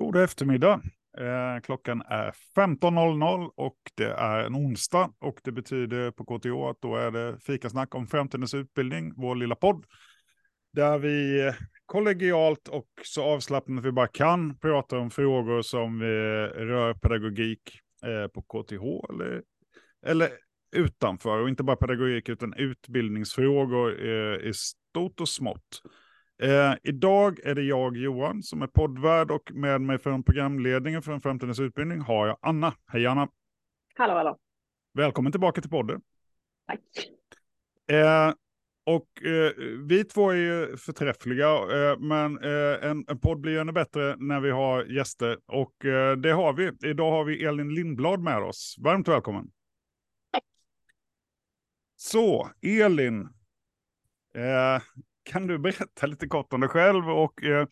God eftermiddag. Eh, klockan är 15.00 och det är en onsdag och det betyder på KTH att då är det fikasnack om framtidens utbildning, vår lilla podd. Där vi kollegialt och så avslappnat vi bara kan pratar om frågor som rör pedagogik eh, på KTH eller, eller utanför och inte bara pedagogik utan utbildningsfrågor eh, i stort och smått. Eh, idag är det jag, Johan, som är poddvärd och med mig från programledningen för en framtidens utbildning har jag Anna. Hej Anna! Hallå, hallå! Välkommen tillbaka till podden. Tack! Eh, och eh, vi två är ju förträffliga, eh, men eh, en, en podd blir ännu bättre när vi har gäster. Och eh, det har vi. Idag har vi Elin Lindblad med oss. Varmt välkommen! Tack! Så, Elin. Kan du berätta lite kort om dig själv och eh,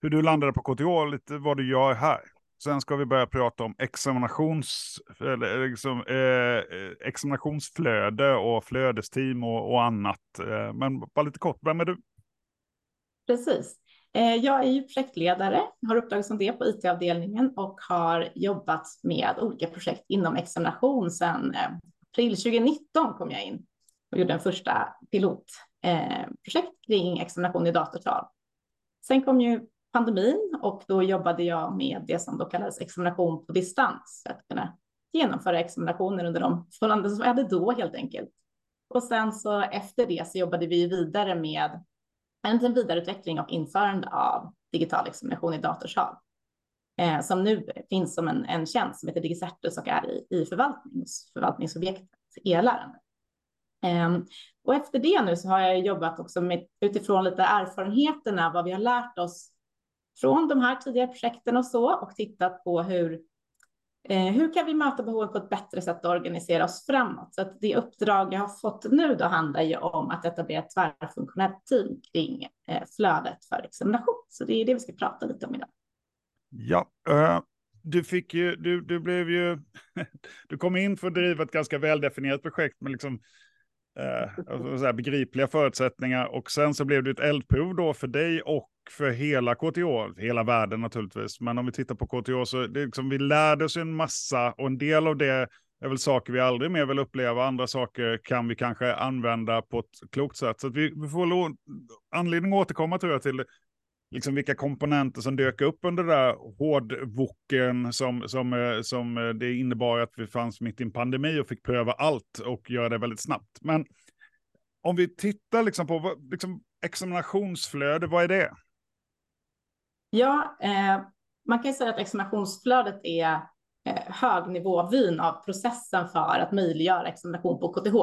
hur du landade på KTH, och lite vad du gör här? Sen ska vi börja prata om examinations, eller liksom, eh, eh, examinationsflöde och flödesteam och, och annat. Eh, men bara lite kort, vem är du? Precis. Eh, jag är ju projektledare, har uppdrag som det på IT-avdelningen och har jobbat med olika projekt inom examination sedan eh, april 2019 kom jag in och gjorde en första pilot Eh, projekt kring examination i datortal. Sen kom ju pandemin och då jobbade jag med det som då kallades examination på distans för att kunna genomföra examinationer under de förhållanden som vi hade då helt enkelt. Och sen så efter det så jobbade vi vidare med en vidareutveckling och införande av digital examination i datorsal eh, som nu finns som en, en tjänst som heter Digicertus och är i, i hos förvaltningsobjektet e-lärande. Ehm, och efter det nu så har jag jobbat också med utifrån lite erfarenheterna, vad vi har lärt oss från de här tidigare projekten och så och tittat på hur eh, hur kan vi möta behoven på ett bättre sätt och organisera oss framåt? Så att det uppdrag jag har fått nu då handlar ju om att etablera ett tvärfunktionellt team kring eh, flödet för examination. Så det är det vi ska prata lite om idag. Ja, uh, du fick ju, du, du blev ju, du kom in för att driva ett ganska väldefinierat projekt med liksom eh, alltså, begripliga förutsättningar. Och sen så blev det ett eldprov då för dig och för hela KTH, hela världen naturligtvis. Men om vi tittar på KTH så det liksom, vi lärde oss en massa och en del av det är väl saker vi aldrig mer vill uppleva. Andra saker kan vi kanske använda på ett klokt sätt. Så vi, vi får anledning att återkomma tror jag till liksom vilka komponenter som dök upp under det där hårdvoken som, som, eh, som eh, det innebar att vi fanns mitt i en pandemi och fick pröva allt och göra det väldigt snabbt. Men om vi tittar liksom på liksom, examinationsflöde, vad är det? Ja, eh, man kan säga att examinationsflödet är eh, högnivåvyn av processen för att möjliggöra examination på KTH.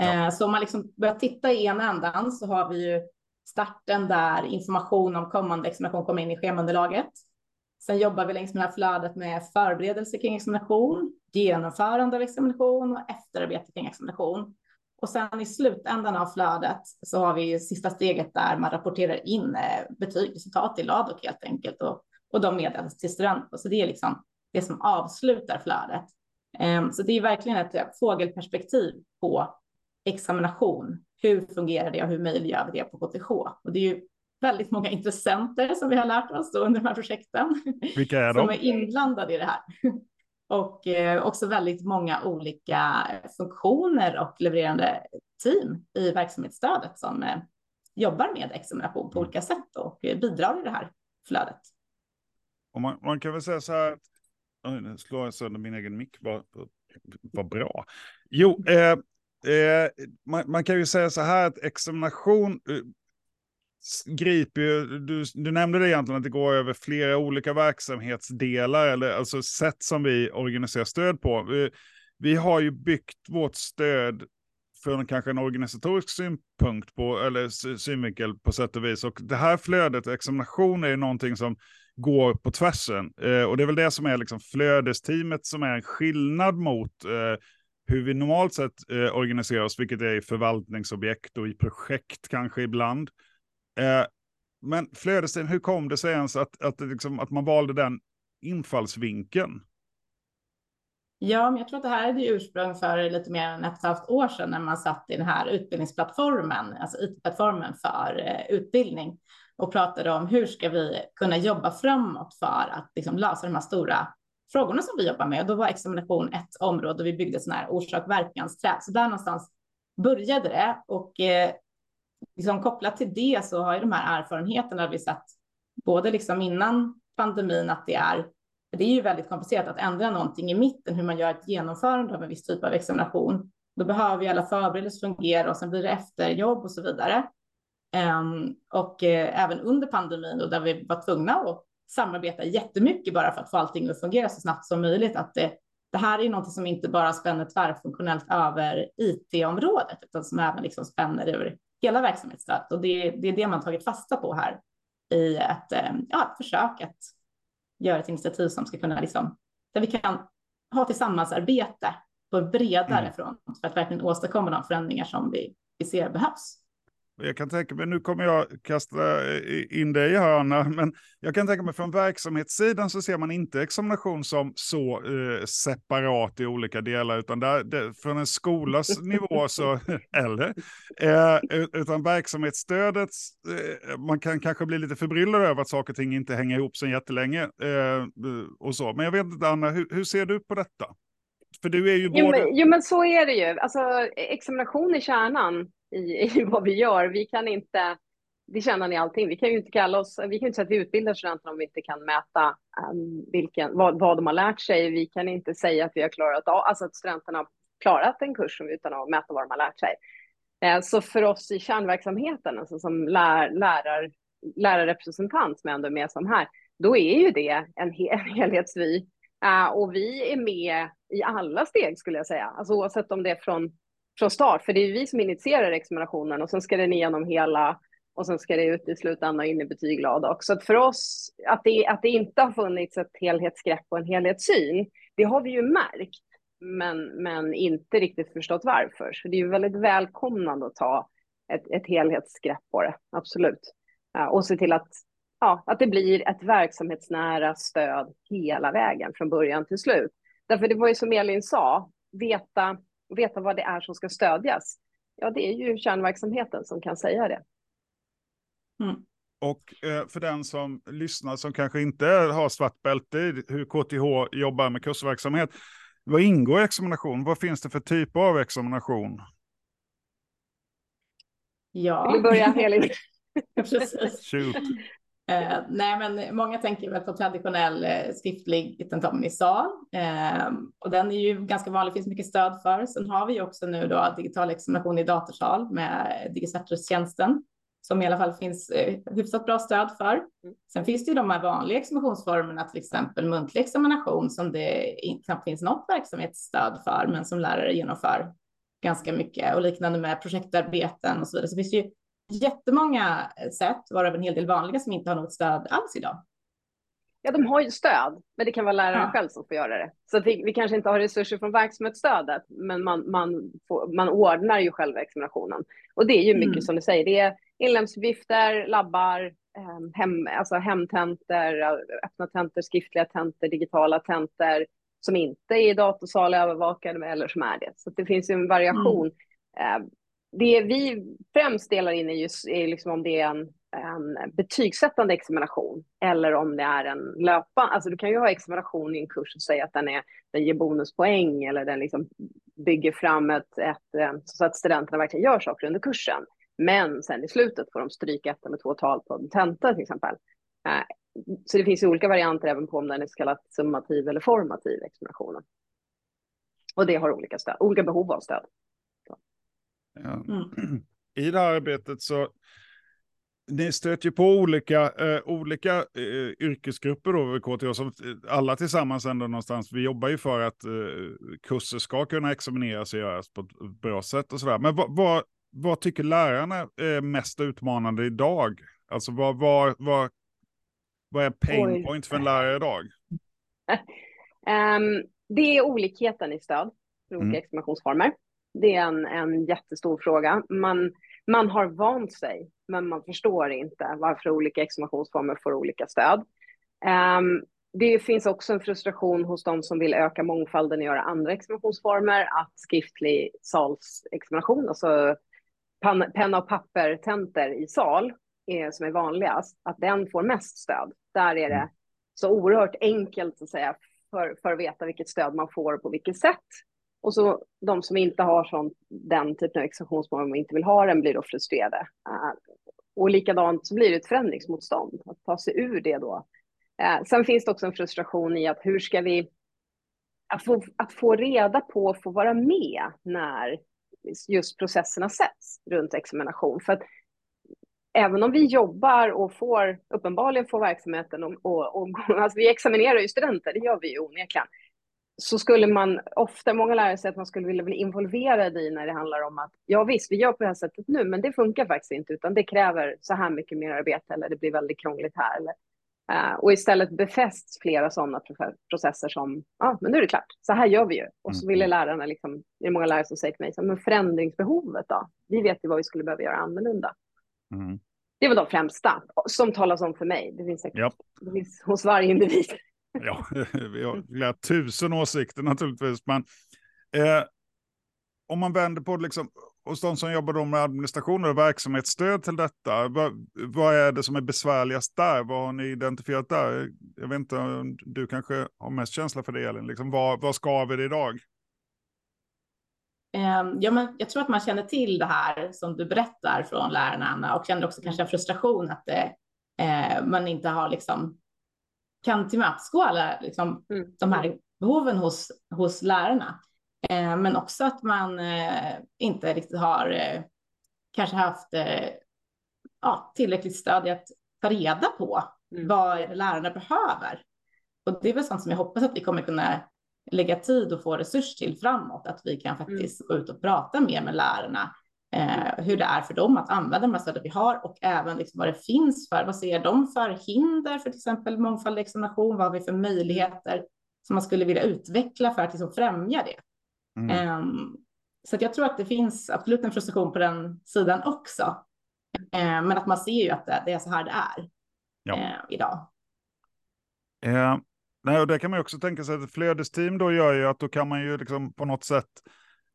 Eh, ja. Så om man liksom börjar titta i ena ändan så har vi ju starten där information om kommande examination kommer in i schemaunderlaget. Sen jobbar vi längs med det här flödet med förberedelse kring examination, genomförande av examination och efterarbete kring examination. Och sen i slutändan av flödet så har vi sista steget där man rapporterar in eh, betyg, resultat i LADOK helt enkelt och, och de meddelas till studenter. Så det är liksom det som avslutar flödet. Ehm, så det är verkligen ett eh, fågelperspektiv på examination hur fungerar det och hur möjliggör vi det på KTH? Och det är ju väldigt många intressenter som vi har lärt oss under de här projekten. Vilka är de? Som är inblandade i det här. Och eh, också väldigt många olika funktioner och levererande team i verksamhetsstödet som eh, jobbar med examination på mm. olika sätt och bidrar i det här flödet. Och man, man kan väl säga så här, nu slår jag sönder min egen mick, vad bra. Jo, eh, Eh, man, man, kan ju säga så här att examination eh, griper ju, du, du nämnde det egentligen att det går över flera olika verksamhetsdelar, eller alltså sätt som vi organiserar stöd på. Vi, vi har ju byggt vårt stöd från kanske en organisatorisk synpunkt på, eller synvinkel på sätt och vis. Och det här flödet, examination, är ju någonting som går på tvärsen. Eh, och det är väl det som är liksom flödesteamet som är en skillnad mot eh, hur vi normalt sett eh, organiserar oss, vilket är i förvaltningsobjekt och i projekt kanske ibland. Eh, men flödesteam, hur kom det sig ens att, att, liksom, att man valde den infallsvinkeln? Ja, men jag tror att det här är det ursprung för lite mer än ett och ett halvt år sedan när man satt i den här utbildningsplattformen, alltså IT-plattformen för eh, utbildning. och pratade om hur ska vi kunna jobba framåt för att liksom lösa de här stora frågorna som vi jobbar med. Och då var examination ett område och vi byggde sådana här orsak-verkansträd. Så där någonstans började det och eh, liksom kopplat till det så har ju de här erfarenheterna vi sett både liksom innan pandemin att det är det är ju väldigt komplicerat att ändra någonting i mitten, hur man gör ett genomförande av en viss typ av examination. Då behöver ju alla förberedelser fungera och sen blir det efterjobb och så vidare. Um, och uh, även under pandemin då, där vi var tvungna att samarbeta jättemycket bara för att få allting att fungera så snabbt som möjligt, att det, det här är något som inte bara spänner tvärfunktionellt över IT-området, utan som även liksom spänner över hela verksamhetsstödet. Och det, det är det man tagit fasta på här i ett, um, ja, ett försök att göra ett initiativ som ska kunna, liksom, där vi kan ha tillsammansarbete på en bredare mm. front för att verkligen åstadkomma de förändringar som vi, vi ser behövs. Jag kan tänka mig, nu kommer jag kasta in dig här Anna, men jag kan tänka mig från verksamhetssidan så ser man inte examination som så eh, separat i olika delar, utan där, det, från en skolas nivå så, eller, eh, utan verksamhetsstödet, eh, man kan kanske bli lite förbryllad över att saker och ting inte hänger ihop så jättelänge eh, och så. Men jag vet inte Anna, hur, hur ser du på detta? För du är ju både... Jo men, jo, men så är det ju. Alltså, examination är kärnan i, i vad vi gör. Vi kan inte, det känner ni allting, vi kan ju inte kalla oss, vi kan inte säga att vi utbildar studenterna om vi inte kan mäta um, vilken, vad, vad de har lärt sig. Vi kan inte säga att vi har klarat av, alltså att studenterna har klarat en kurs utan att mäta vad de har lärt sig. Eh, så för oss i kärnverksamheten, alltså som lär, lärar, lärarrepresentant som jag ändå är med som här, då är ju det en, hel, en helhetsvy. Uh, och vi är med i alla steg skulle jag säga, alltså oavsett om det är från från start, för det är vi som initierar examinationen och sen ska den igenom hela och sen ska det ut i slutändan in i betyglada också. Så för oss, att det, att det inte har funnits ett helhetsgrepp och en helhetssyn, det har vi ju märkt, men, men inte riktigt förstått varför. Så det är ju väldigt välkomnande att ta ett, ett helhetsgrepp på det, absolut. Och se till att, ja, att det blir ett verksamhetsnära stöd hela vägen från början till slut. Därför det var ju som Elin sa, veta veta vad det är som ska stödjas. Ja, det är ju kärnverksamheten som kan säga det. Mm. Och eh, för den som lyssnar som kanske inte har svart bälte i hur KTH jobbar med kursverksamhet, vad ingår i examination? Vad finns det för typer av examination? Ja. Vill du börja, Elin? Precis. Shoot. Eh, nej, men många tänker väl på traditionell eh, skriftlig tentamen i sal eh, och den är ju ganska vanlig, finns mycket stöd för. Sen har vi också nu då digital examination i datorsal med Digicertus-tjänsten som i alla fall finns eh, hyfsat bra stöd för. Mm. Sen finns det ju de här vanliga examinationsformerna, till exempel muntlig examination som det knappt finns något verksamhetsstöd för, men som lärare genomför ganska mycket och liknande med projektarbeten och så vidare. Så finns det ju jättemånga sätt, varav en hel del vanliga som inte har något stöd alls idag. Ja, de har ju stöd, men det kan vara läraren ja. själv som får göra det. Så vi, vi, kanske inte har resurser från verksamhetsstödet, men man, man, får, man ordnar ju själva examinationen. Och det är ju mycket mm. som du säger, det är inlämningsuppgifter, labbar, ehm, hem, alltså hemtentor, öppna tentor, skriftliga tentor, digitala tentor som inte är datorsal övervakade eller som är det. Så det finns ju en variation. Mm. Det vi främst delar in i just är liksom om det är en, en betygssättande examination eller om det är en löpande, alltså du kan ju ha examination i en kurs och säga att den, är, den ger bonuspoäng eller den liksom bygger fram ett, ett, eh, så att studenterna verkligen gör saker under kursen. Men sen i slutet får de stryka ett eller två tal på en tenta till exempel. Eh, så det finns ju olika varianter även på om den är så kallad summativ eller formativ examinationen. Och det har olika, stöd, olika behov av stöd. Mm. I det här arbetet så ni stöter ju på olika, eh, olika eh, yrkesgrupper då vid KTH, som alla tillsammans ändå någonstans, vi jobbar ju för att eh, kurser ska kunna examineras och göras på ett bra sätt och sådär. Men vad, vad, vad tycker lärarna är mest utmanande idag? Alltså vad, vad, vad, vad är pain point för en lärare idag? um, det är olikheten i stöd för olika mm. examinationsformer. Det är en, en jättestor fråga. Man, man har vant sig, men man förstår inte varför olika examinationsformer får olika stöd. Um, det finns också en frustration hos de som vill öka mångfalden och göra andra examinationsformer, att skriftlig salsexamination, alltså penna och papper-tentor i sal, är, som är vanligast, att den får mest stöd. Där är det mm. så oerhört enkelt att säga för, för att veta vilket stöd man får och på vilket sätt. Och så de som inte har sån, den typen av exekutionsmål och inte vill ha den blir då frustrerade. Eh, och likadant så blir det ett förändringsmotstånd, att ta sig ur det då. Eh, sen finns det också en frustration i att hur ska vi, att få, att få reda på, och få vara med när just processerna sätts runt examination. För att även om vi jobbar och får, uppenbarligen får verksamheten och, och, och alltså vi examinerar ju studenter, det gör vi ju onekligen, så skulle man ofta, många lärare säger att man skulle vilja bli involverad i när det handlar om att ja visst, vi gör på det här sättet nu, men det funkar faktiskt inte, utan det kräver så här mycket mer arbete eller det blir väldigt krångligt här. Eller, uh, och istället befästs flera sådana processer som, ja, ah, men nu är det klart, så här gör vi ju. Och så ville mm. lärarna, liksom, det är många lärare som säger till mig, så, men förändringsbehovet då? Vi vet ju vad vi skulle behöva göra annorlunda. Mm. Det var de främsta som talas om för mig. Det finns säkert ja. det finns hos varje individ. Ja, vi har tusen åsikter naturligtvis. Men eh, om man vänder på det, liksom, hos de som jobbar med administration och verksamhetsstöd till detta, vad, vad, är det som är besvärligast där? Vad har ni identifierat där? Jag vet inte, du kanske har mest känsla för det, Elin. Liksom, vad, vad skaver det idag? Ehm, ja, men jag tror att man känner till det här som du berättar från lärarna Anna och känner också kanske en frustration att det, eh, man inte har liksom kan tillmötesgå alla liksom, mm. de här behoven hos, hos lärarna. Eh, men också att man eh, inte riktigt har eh, kanske haft eh, ja, tillräckligt stöd i att ta reda på mm. vad lärarna behöver. Och det är väl sånt som jag hoppas att vi kommer kunna lägga tid och få resurs till framåt, att vi kan faktiskt mm. gå ut och prata mer med lärarna, eh, hur det är för dem att använda de här stöden vi har och även liksom vad det finns för, vad ser de för hinder för till exempel mångfald examination, vad har vi för möjligheter som man skulle vilja utveckla för att liksom främja det. Mm. Um, så jag tror att det finns absolut en frustration på den sidan också. Uh, men att man ser ju att det, det är så här det är ja. uh, idag. Uh, Nej, och det kan man ju också tänka sig att ett flödesteam då gör ju att då kan man ju liksom på något sätt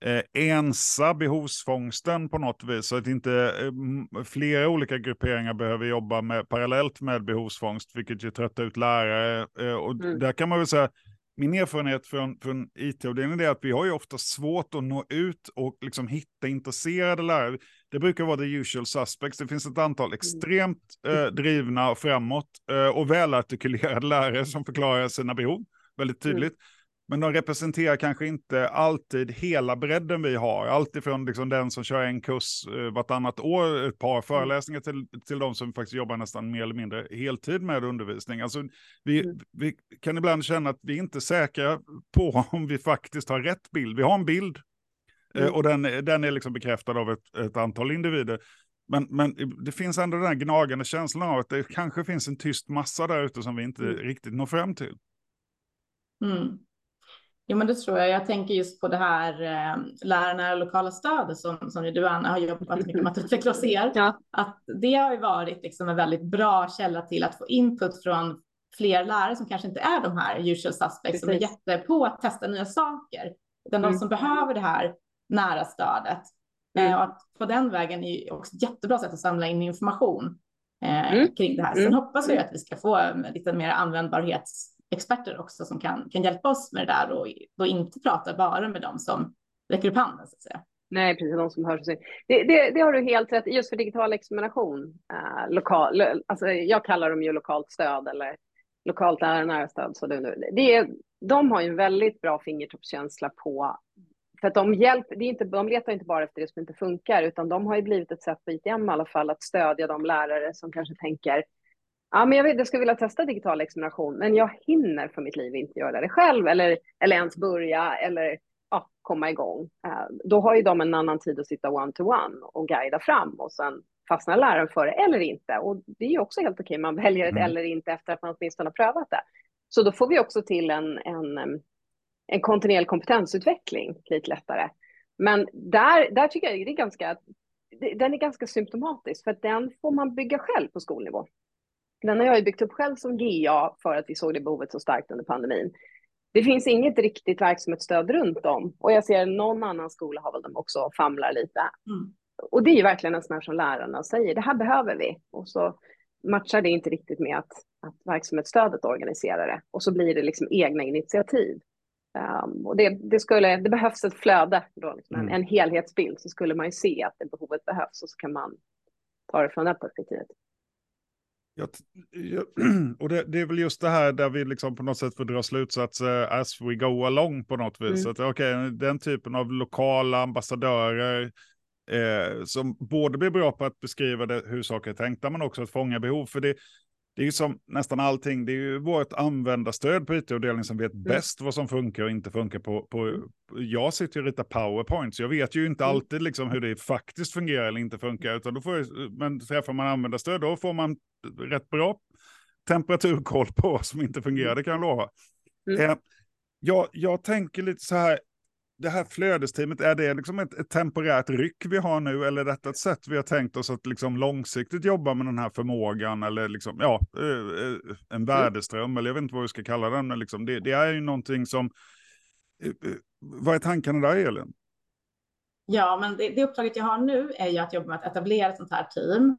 eh, ensa behovsfångsten på något vis så att inte eh, flera olika grupperingar behöver jobba med, parallellt med behovsfångst, vilket ju tröttar ut lärare. Eh, och mm. där kan man väl säga min erfarenhet från, från it-avdelningen är att vi har ju ofta svårt att nå ut och liksom hitta intresserade lärare. Det brukar vara the usual suspects. Det finns ett antal mm. extremt eh, drivna och framåt eh, och välartikulerade lärare som förklarar sina behov väldigt mm. tydligt. Mm. Men de representerar kanske inte alltid hela bredden vi har. Alltifrån liksom den som kör en kurs eh, vartannat år, ett par mm. föreläsningar till, till de som faktiskt jobbar nästan mer eller mindre heltid med undervisning. Alltså, vi, mm. vi kan ibland känna att vi inte är säkra på om vi faktiskt har rätt bild. Vi har en bild eh, mm. och den, den är liksom bekräftad av ett, ett antal individer. Men, men det finns ändå den här gnagande känslan av att det kanske finns en tyst massa där ute som vi inte mm. riktigt når fram till. Mm. Jo, men det tror jag. Jag tänker just på det här eh, lärarna lokala stödet som, som du Anna har jobbat mycket med att utveckla hos er. Ja. Att det har ju varit liksom en väldigt bra källa till att få input från fler lärare som kanske inte är de här usual suspects Precis. som är jättepå att testa nya saker, utan mm. de som behöver det här nära stödet. Mm. Eh, och att på den vägen är också ett jättebra sätt att samla in information eh, mm. kring det här. Sen mm. hoppas jag att vi ska få lite mer användbarhets experter också som kan, kan hjälpa oss med det där och då inte prata bara med dem som räcker upp handen så att säga. Nej, precis, de som hörs. Det, det, det har du helt rätt Just för digital examination, Eh, lokal, alltså jag kallar dem ju lokalt stöd eller lokalt lärarnära stöd. Så det, det är, de har ju en väldigt bra fingertoppskänsla på för att de, hjälp, det är inte, de letar inte bara efter det som inte funkar, utan de har ju blivit ett sätt på ITM i alla fall att stödja de lärare som kanske tänker Ja, men jag, vet, jag skulle vilja testa digital examination, men jag hinner för mitt liv inte göra det själv eller, eller ens börja eller ja, komma igång. Uh, då har ju de en annan tid att sitta one-to-one -one och guida fram och sen fastnar läraren för det eller inte. Och det är ju också helt okej, man väljer ett mm. eller inte efter att man åtminstone har prövat det. Så då får vi också till en, en, en kontinuerlig kompetensutveckling lite lättare. Men där, där tycker jag det är ganska, den är ganska symptomatisk för att den får man bygga själv på skolnivå. Den har jag ju byggt upp själv som GA för att vi såg det behovet så starkt under pandemin. Det finns inget riktigt verksamhetsstöd runt om och jag ser någon annan skola har väl dem också famlar lite. Mm. och det är ju verkligen en sån här som lärarna säger, det här behöver vi. Och så matchar det inte riktigt med att, att verksamhetsstödet organiserar det. Och så blir det liksom egna initiativ. Um, och det, det, skulle, det behövs ett flöde, då, liksom en, mm. en helhetsbild, så skulle man ju se att det behovet behövs och så kan man ta det från det perspektivet. Jag, jag, och det, det, är väl just det här där vi liksom på något sätt får dra slutsatser as we go along på något vis. Mm. Att, okay, den typen av lokala ambassadörer eh, som både blir bra på att beskriva det, hur saker är tänkta men också att fånga behov. För det, det är ju som nästan allting, det är ju vårt användarstöd på it-avdelningen som vet mm. bäst vad som funkar och inte funkar på, på mm. jag sitter ju och ritar powerpoint, så jag vet ju inte mm. alltid liksom hur det faktiskt fungerar eller inte funkar, utan då får jag, men träffar man användarstöd, då får man rätt bra temperaturkoll på vad som inte fungerar, det kan jag lova. Mm. Eh, jag, jag tänker lite så här, det här flödesteamet, är det liksom ett, ett, temporärt ryck vi har nu eller är detta ett sätt vi har tänkt oss att liksom långsiktigt jobba med den här förmågan eller liksom, ja, eh, eh, en mm. värdeström eller jag vet inte vad vi ska kalla den, men liksom det, det är ju någonting som, eh, vad är tankarna där Elin? Ja, men det, det uppdraget jag har nu är ju att jobba med att etablera ett sånt här team.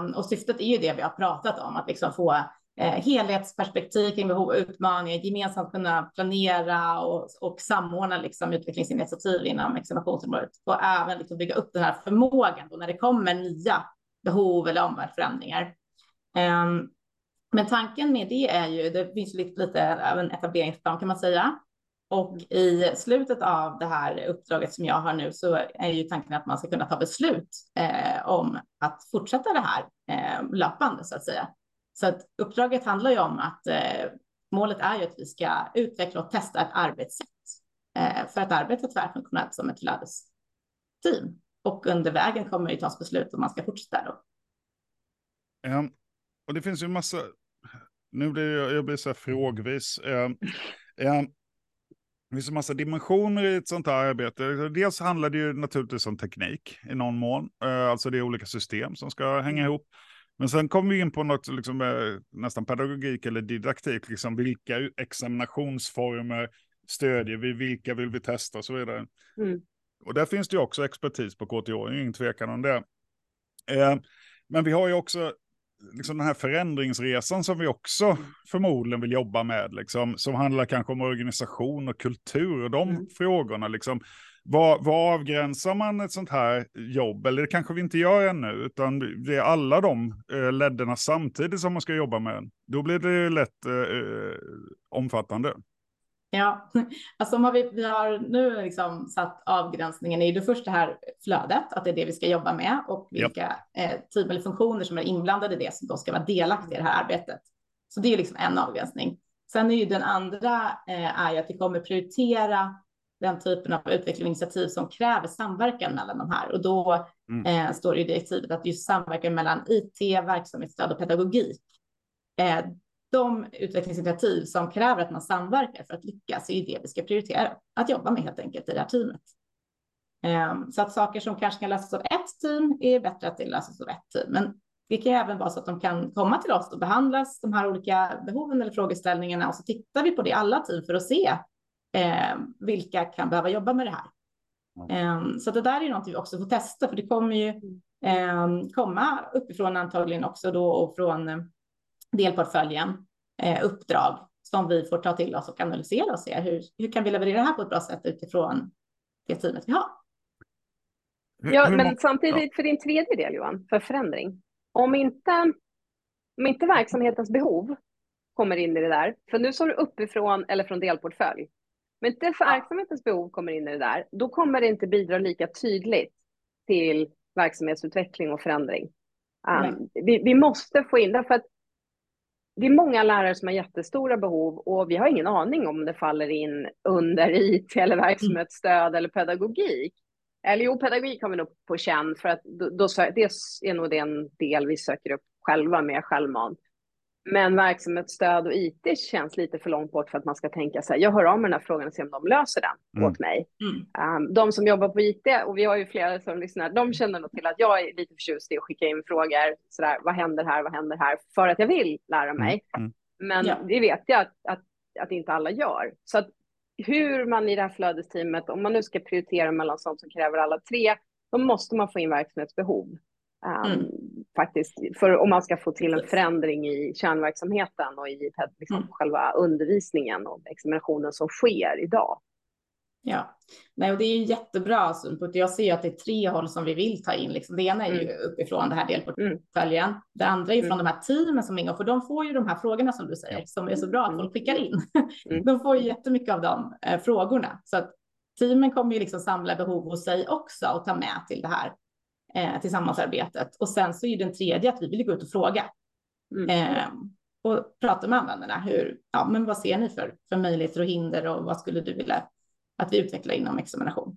Um, och syftet är ju det vi har pratat om, att liksom få Eh, helhetsperspektiv kring behov och utmaningar, gemensamt kunna planera och, och samordna liksom, utvecklingsinitiativ inom examinationsområdet och även liksom, bygga upp den här förmågan då när det kommer nya behov eller omvärldsförändringar. Um, men tanken med det är ju, det finns lite, lite av en etableringsplan kan man säga. Och i slutet av det här uppdraget som jag har nu så är ju tanken att man ska kunna ta beslut eh, om att fortsätta det här eh, löpande så att säga. Så att uppdraget handlar ju om att eh, målet är ju att vi ska utveckla och testa ett arbetssätt eh, för att arbeta tvärfunktionellt som ett flödesteam. Och under vägen kommer det tas beslut om man ska fortsätta då. Um, och det finns ju massa, nu blir jag, jag blir så här frågvis. Um, um, det finns en massa dimensioner i ett sånt här arbete. Dels handlar det ju naturligtvis om teknik i någon mån. Uh, alltså det är olika system som ska hänga ihop. Men sen kommer vi in på något liksom, eh, nästan pedagogik eller didaktik, liksom vilka examinationsformer stödjer vi, vilka vill vi testa och så vidare. Mm. Och där finns det ju också expertis på KTH, ingen tvekan om det. Eh, men vi har ju också liksom den här förändringsresan som vi också mm. förmodligen vill jobba med, liksom, som handlar kanske om organisation och kultur och de mm. frågorna. Liksom. Vad, vad avgränsar man ett sånt här jobb? Eller det kanske vi inte gör ännu, utan det är alla de eh, ledderna samtidigt som man ska jobba med. Då blir det lätt eh, eh omfattande. Ja, alltså om vi, vi har nu liksom satt avgränsningen i det första här flödet, att det är det vi ska jobba med och vilka ja. eh, typer eller funktioner som är inblandade i det som då ska vara delaktiga i det här arbetet. Så det är liksom en avgränsning. Sen är ju den andra eh, är ju att vi kommer prioritera den typen av utvecklingsinitiativ som kräver samverkan mellan de här. Och då mm. eh, står det i direktivet att just samverkan mellan IT, verksamhetsstöd och pedagogik. Eh, de utvecklingsinitiativ som kräver att man samverkar för att lyckas är det vi ska prioritera att jobba med helt enkelt i det här teamet. Eh, så att saker som kanske kan lösas av ett team är bättre att det löses av ett team. Men det kan även vara så att de kan komma till oss och behandlas de här olika behoven eller frågeställningarna och så tittar vi på det alla team för att se vilka kan behöva jobba med det här. Eh, så det där är något vi också får testa, för det kommer ju eh, komma uppifrån antagligen också då och från eh, delportföljen eh, uppdrag som vi får ta till oss och analysera och se hur, hur kan vi leverera det här på ett bra sätt utifrån det teamet vi har. Ja, men samtidigt för din tredje del Johan, för förändring. Om inte, om inte verksamhetens behov kommer in i det där, för nu sa du uppifrån eller från delportfölj. Men inte verksamhetens behov kommer in i det där, då kommer det inte bidra lika tydligt till verksamhetsutveckling och förändring. Um, vi, vi, måste få in, därför att det är många lärare som har jättestora behov och vi har ingen aning om det faller in under IT eller verksamhetsstöd mm. eller pedagogik. Eller jo, pedagogik har vi nog på känn för att då, då, det är nog den del vi söker upp själva med självmant. Men verksamhetsstöd och IT känns lite för långt bort för att man ska tänka sig, jag hör av mig den här frågan och ser om de löser den mm. åt mig. Mm. Um, de som jobbar på IT, och vi har ju flera som lyssnar, de känner nog till att jag är lite förtjust i att skicka in frågor, sådär, vad händer här, vad händer här, för att jag vill lära mig. Mm. mm. Men ja. det vet jag att, att, att inte alla gör. Så att hur man i det här flödesteamet, om man nu ska prioritera mellan sånt som kräver alla tre, då måste man få in verksamhetsbehov. Um, mm. Faktiskt, för om man ska få till en förändring i kärnverksamheten och i liksom, mm. själva undervisningen och examinationen som sker idag. Ja, Nej, och det är ju jättebra synpunkt. Jag ser att det är tre håll som vi vill ta in. Liksom. Det ena är ju mm. uppifrån det här delportföljen. Mm. Det andra är ju från mm. de här teamen som ingår, för de får ju de här frågorna som du säger, som är så bra att folk skickar in. Mm. De får ju jättemycket av de eh, frågorna. Så att teamen kommer ju liksom samla behov hos sig också och ta med till det här eh, tillsammansarbetet. Och sen så är ju den tredje att vi vill gå ut och fråga. Mm. Eh, och prata med användarna. Hur, ja, men vad ser ni för, för möjligheter och hinder och vad skulle du vilja att vi utvecklar inom examination.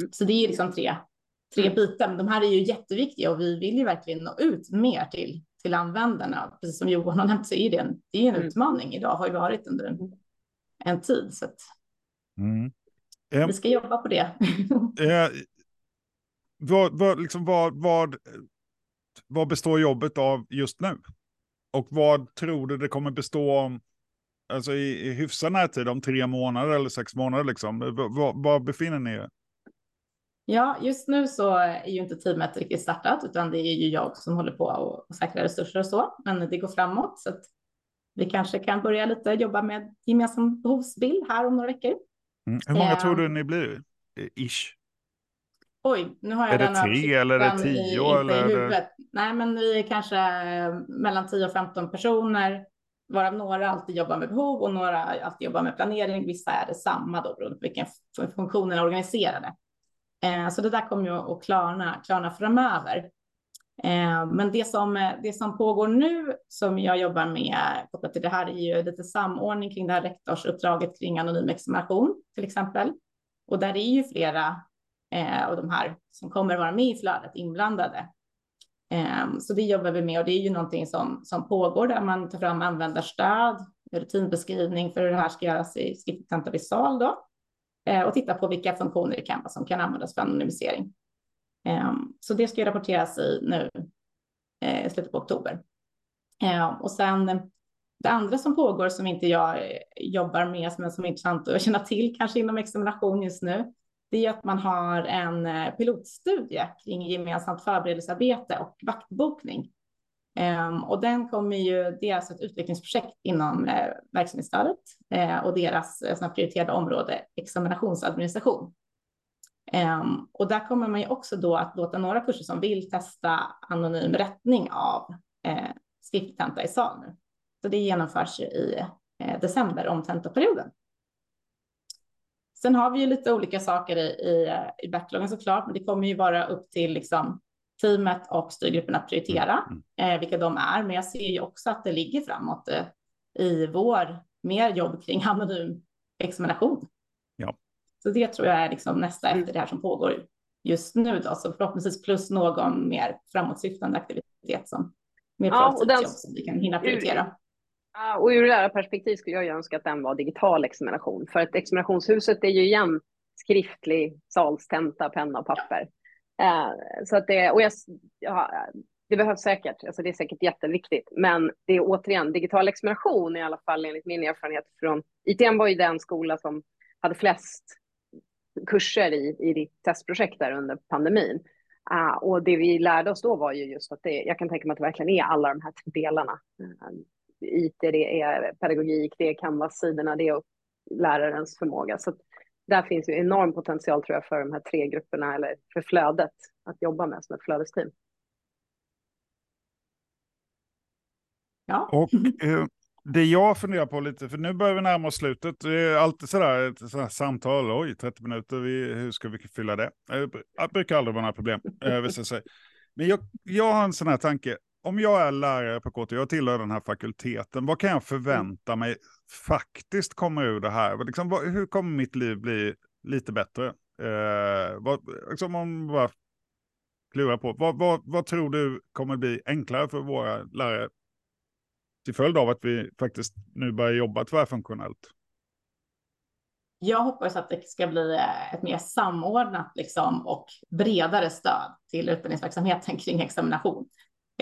Mm. Så det är liksom tre, tre bitar, men de här är ju jätteviktiga och vi vill ju verkligen nå ut mer till, till användarna. Precis som Johan har nämnt så är det en, det är en mm. utmaning idag, har ju varit under en, en tid. Så att mm. vi ska jobba på det. Eh, vad, vad, liksom, vad, vad, vad består jobbet av just nu? Och vad tror du det kommer bestå om alltså i, i hyfsad närtid, om tre månader eller sex månader liksom? Var, befinner ni er? Ja, just nu så är ju inte teamet riktigt startat, utan det är ju jag som håller på och säkra resurser och så, men det går framåt så att vi kanske kan börja lite jobba med gemensam behovsbild här om några veckor. Mm. Hur många tror du ni blir? Ish. Oj, nu har jag är den det tre eller är det tio? I, eller i huvudet. Nej, men vi är kanske mellan 10 och 15 personer varav några alltid jobbar med behov och några alltid jobbar med planering. Vissa är det samma då beroende på vilken funktionen är organiserade. Eh, så det där kommer ju att klarna, klarna framöver. Eh, men det som, det som pågår nu som jag jobbar med kopplat till det här är ju lite samordning kring det här rektorsuppdraget kring anonym examination till exempel. Och där är ju flera eh, och de här som kommer vara med i flödet inblandade. Eh, så det jobbar vi med och det är ju någonting som, som pågår där man tar fram användarstöd, rutinbeskrivning för hur det här ska göras i skriftlig tenta visal då eh, och titta på vilka funktioner i Canva som kan användas för anonymisering. Eh, så det ska rapporteras i nu eh, i slutet på oktober. Eh, och sen det andra som pågår som inte jag eh, jobbar med men som är intressant att känna till kanske inom examination just nu det är att man har en eh, pilotstudie kring gemensamt förberedelsearbete och vaktbokning. Ehm, och den kommer ju, det är alltså ett utvecklingsprojekt inom eh, verksamhetsstödet eh, och deras prioriterade område examinationsadministration. Ehm, och där kommer man ju också då att låta några kurser som vill testa anonym rättning av skrifttenta skriftlig tenta i sal nu. Så det genomförs i december om tentaperioden. Sen har vi ju lite olika saker i, i, i backloggen såklart, men det kommer ju vara upp till liksom, teamet och styrgruppen att prioritera mm. mm. eh, vilka de är. Men jag ser ju också att det ligger framåt eh, i vår mer jobb kring anonym examination. Ja. Så det tror jag är liksom nästa mm. efter det här som pågår just nu då, så förhoppningsvis plus någon mer framåtsyftande aktivitet som mer ja, och den, jobb som vi kan hinna prioritera. Och ur lärarperspektiv skulle jag önska att den var digital examination. För att examinationshuset är ju igen skriftlig salstenta, penna och papper. Eh, så att det, och jag, ja, det behövs säkert, alltså det är säkert jätteviktigt. Men det är återigen, digital examination i alla fall enligt min erfarenhet från ITM var ju den skola som hade flest kurser i, i ditt testprojekt där under pandemin. Uh, och det vi lärde oss då var ju just att det, jag kan tänka mig att det verkligen är alla de här delarna. Uh, IT, det är pedagogik, det är Canvas-sidorna, det är lärarens förmåga. Så där finns ju enorm potential tror jag för de här tre grupperna eller för flödet att jobba med som ett flödesteam. Ja. Och eh, det jag funderar på lite, för nu börjar vi närma oss slutet. Det är alltid sådär, ett sådär samtal, oj, 30 minuter, vi, hur ska vi fylla det? Det brukar aldrig vara några problem, eh, sig. Men jag, jag har en sån här tanke, om jag är lärare på KT, jag tillhör den här fakulteten, vad kan jag förvänta mig faktiskt kommer ur det här? Liksom, vad, hur kommer mitt liv bli lite bättre? Eh, vad, liksom om bara klura på, vad, vad, vad tror du kommer bli enklare för våra lärare till följd av att vi faktiskt nu börjar jobba tvärfunktionellt? Jag hoppas att det ska bli ett mer samordnat liksom, och bredare stöd till utbildningsverksamheten kring examination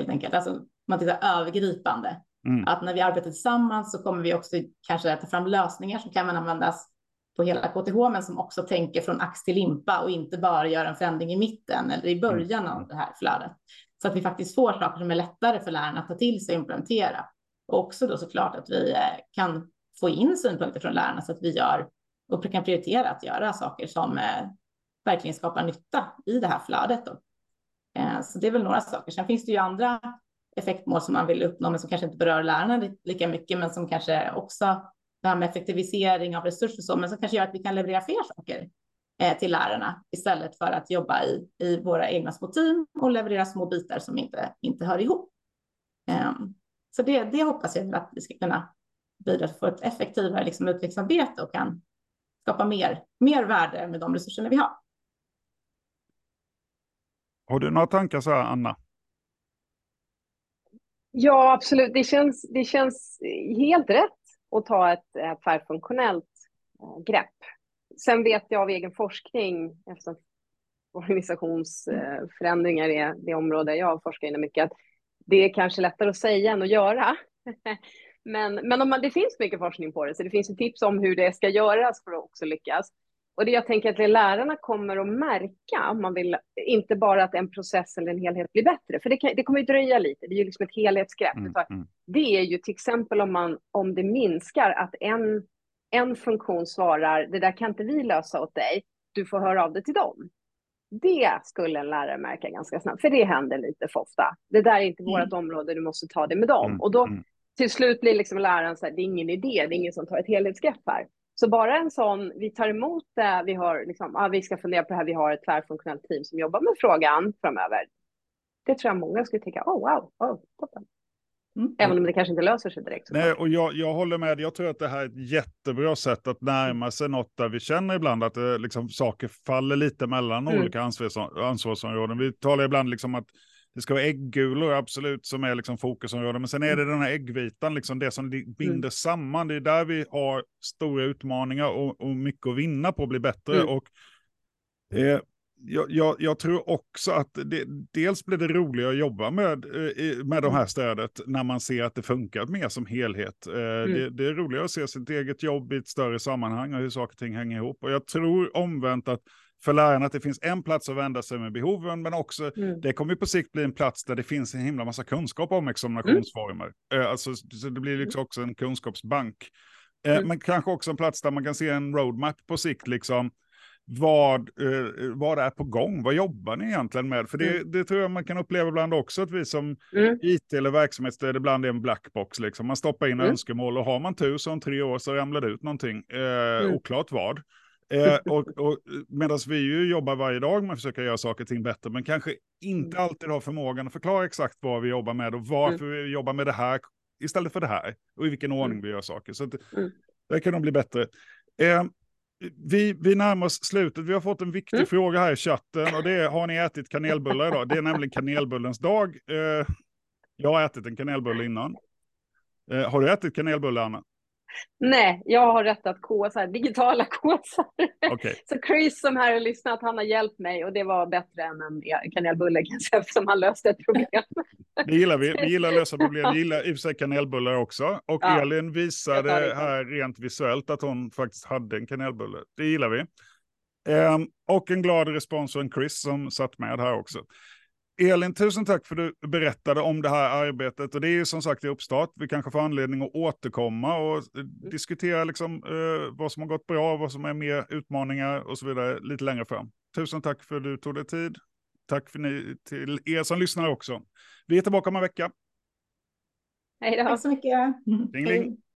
helt enkelt. Alltså man tittar övergripande. Mm. Att när vi arbetar tillsammans så kommer vi också kanske ta fram lösningar som kan användas på hela KTH, men som också tänker från ax till limpa och inte bara gör en förändring i mitten eller i början av det här flödet. Så att vi faktiskt får saker som är lättare för lärarna att ta till sig och implementera. Och också då såklart att vi eh, kan få in synpunkter från lärarna så att vi gör och kan prioritera att göra saker som eh, verkligen skapar nytta i det här flödet. Då. Eh, så det är väl några saker. Sen finns det ju andra effektmål som man vill uppnå, men som kanske inte berör lärarna lika mycket, men som kanske också det här med effektivisering av resurser och så, men som kanske gör att vi kan leverera fler saker eh, till lärarna istället för att jobba i, i våra egna små team och leverera små bitar som inte, inte hör ihop. Ehm, så det, det hoppas jag att vi ska kunna bidra till att få ett effektivare liksom, utvecklingsarbete och kan skapa mer, mer värde med de resurserna vi har. Har du några tankar så här, Anna? Ja, absolut. Det känns, det känns helt rätt att ta ett, tvärfunktionellt eh, grepp. Sen vet jag av egen forskning, eftersom organisationsförändringar är det område jag forskar inom mycket, att det är kanske lättare att säga än att göra. men men om man, det finns mycket forskning på det, så det finns ju tips om hur det ska göras för att också lyckas. Och det jag tänker att det lärarna kommer att märka, om man vill, inte bara att en process eller en helhet blir bättre, för det, kan, det kommer ju dröja lite, det är ju liksom ett helhetsgrepp. Mm, mm. Det är ju till exempel om, man, om det minskar att en, en funktion svarar, det där kan inte vi lösa åt dig, du får höra av dig till dem. Det skulle en lärare märka ganska snabbt, för det händer lite för ofta. Det där är inte mm. vårt område, du måste ta det med dem. Mm, och då mm. till slut blir liksom läraren så här, det är ingen idé, det är ingen som tar ett helhetsgrepp här. Så bara en sån, vi tar emot det, vi har liksom, ja, vi ska fundera på det här, vi har ett tvärfunktionellt team som jobbar med frågan framöver. Det tror jag många skulle tycka, oh wow, oh, toppen. Mm. Även om det kanske inte löser sig direkt. Nej, och jag, jag håller med. Jag tror att det här är ett jättebra sätt att närma sig något där vi känner ibland att det, liksom, saker faller lite mellan mm. olika ansvars, ansvarsområden. Vi talar ibland liksom att det ska vara äggulor absolut som är liksom fokusområden. Men sen är det den här äggvitan, liksom det som binder mm. samman. Det är där vi har stora utmaningar och, och mycket att vinna på att bli bättre. Mm. Och, eh, jag, jag, jag, tror också att det, dels blir det roligare att jobba med, eh, med de här stödet när man ser att det funkar mer som helhet. Eh, mm. Det, det, är roligare att se sitt eget jobb i ett större sammanhang och hur saker och ting hänger ihop. Och jag tror omvänt att för lärarna att det finns en plats att vända sig med behoven, men också mm. det kommer på sikt bli en plats där det finns en himla massa kunskap om examinationsformer. Mm. Eh, alltså, så det blir liksom också en kunskapsbank. Eh, mm. Men kanske också en plats där man kan se en roadmap på sikt, liksom vad, eh, vad är på gång? Vad jobbar ni egentligen med? För det, mm. det tror jag man kan uppleva ibland också, att vi som mm. IT eller verksamhetsstöd ibland är en blackbox. Liksom. Man stoppar in mm. önskemål och har man tur så om tre år så ramlar det ut någonting, eh, mm. oklart vad. Eh, och, och Medan vi ju jobbar varje dag med att försöka göra saker och ting bättre, men kanske inte mm. alltid har förmågan att förklara exakt vad vi jobbar med och varför mm. vi jobbar med det här istället för det här och i vilken ordning mm. vi gör saker. Så att, mm. det kan nog bli bättre. Eh, vi, vi närmar oss slutet. Vi har fått en viktig mm. fråga här i chatten och det är, har ni ätit kanelbullar idag? Det är nämligen kanelbullens dag. Eh, jag har ätit en kanelbulle innan. Eh, har du ätit kanelbulle, Anna? Nej, jag har rättat kåsar, digitala kåsar. Okay. Så Chris som här har lyssnat, han har hjälpt mig och det var bättre än en kanelbulle kanske eftersom han löste ett problem. Det gillar vi, vi gillar att lösa problem, vi gillar i och för sig kanelbullar också. Och ja, Elin visade här rent visuellt att hon faktiskt hade en kanelbulle. Det gillar vi. Um, och en glad respons från Chris som satt med här också. Elin, tusen tack för att du berättade om det här arbetet. Och det är ju som sagt i uppstart. Vi kanske får anledning att återkomma och mm. diskutera liksom, eh, vad som har gått bra, vad som är mer utmaningar och så vidare lite längre fram. Tusen tack för att du tog dig tid. Tack för ni, till er som lyssnar också. Vi är tillbaka om en vecka. Hej då. Tack så mycket. Ding, ding.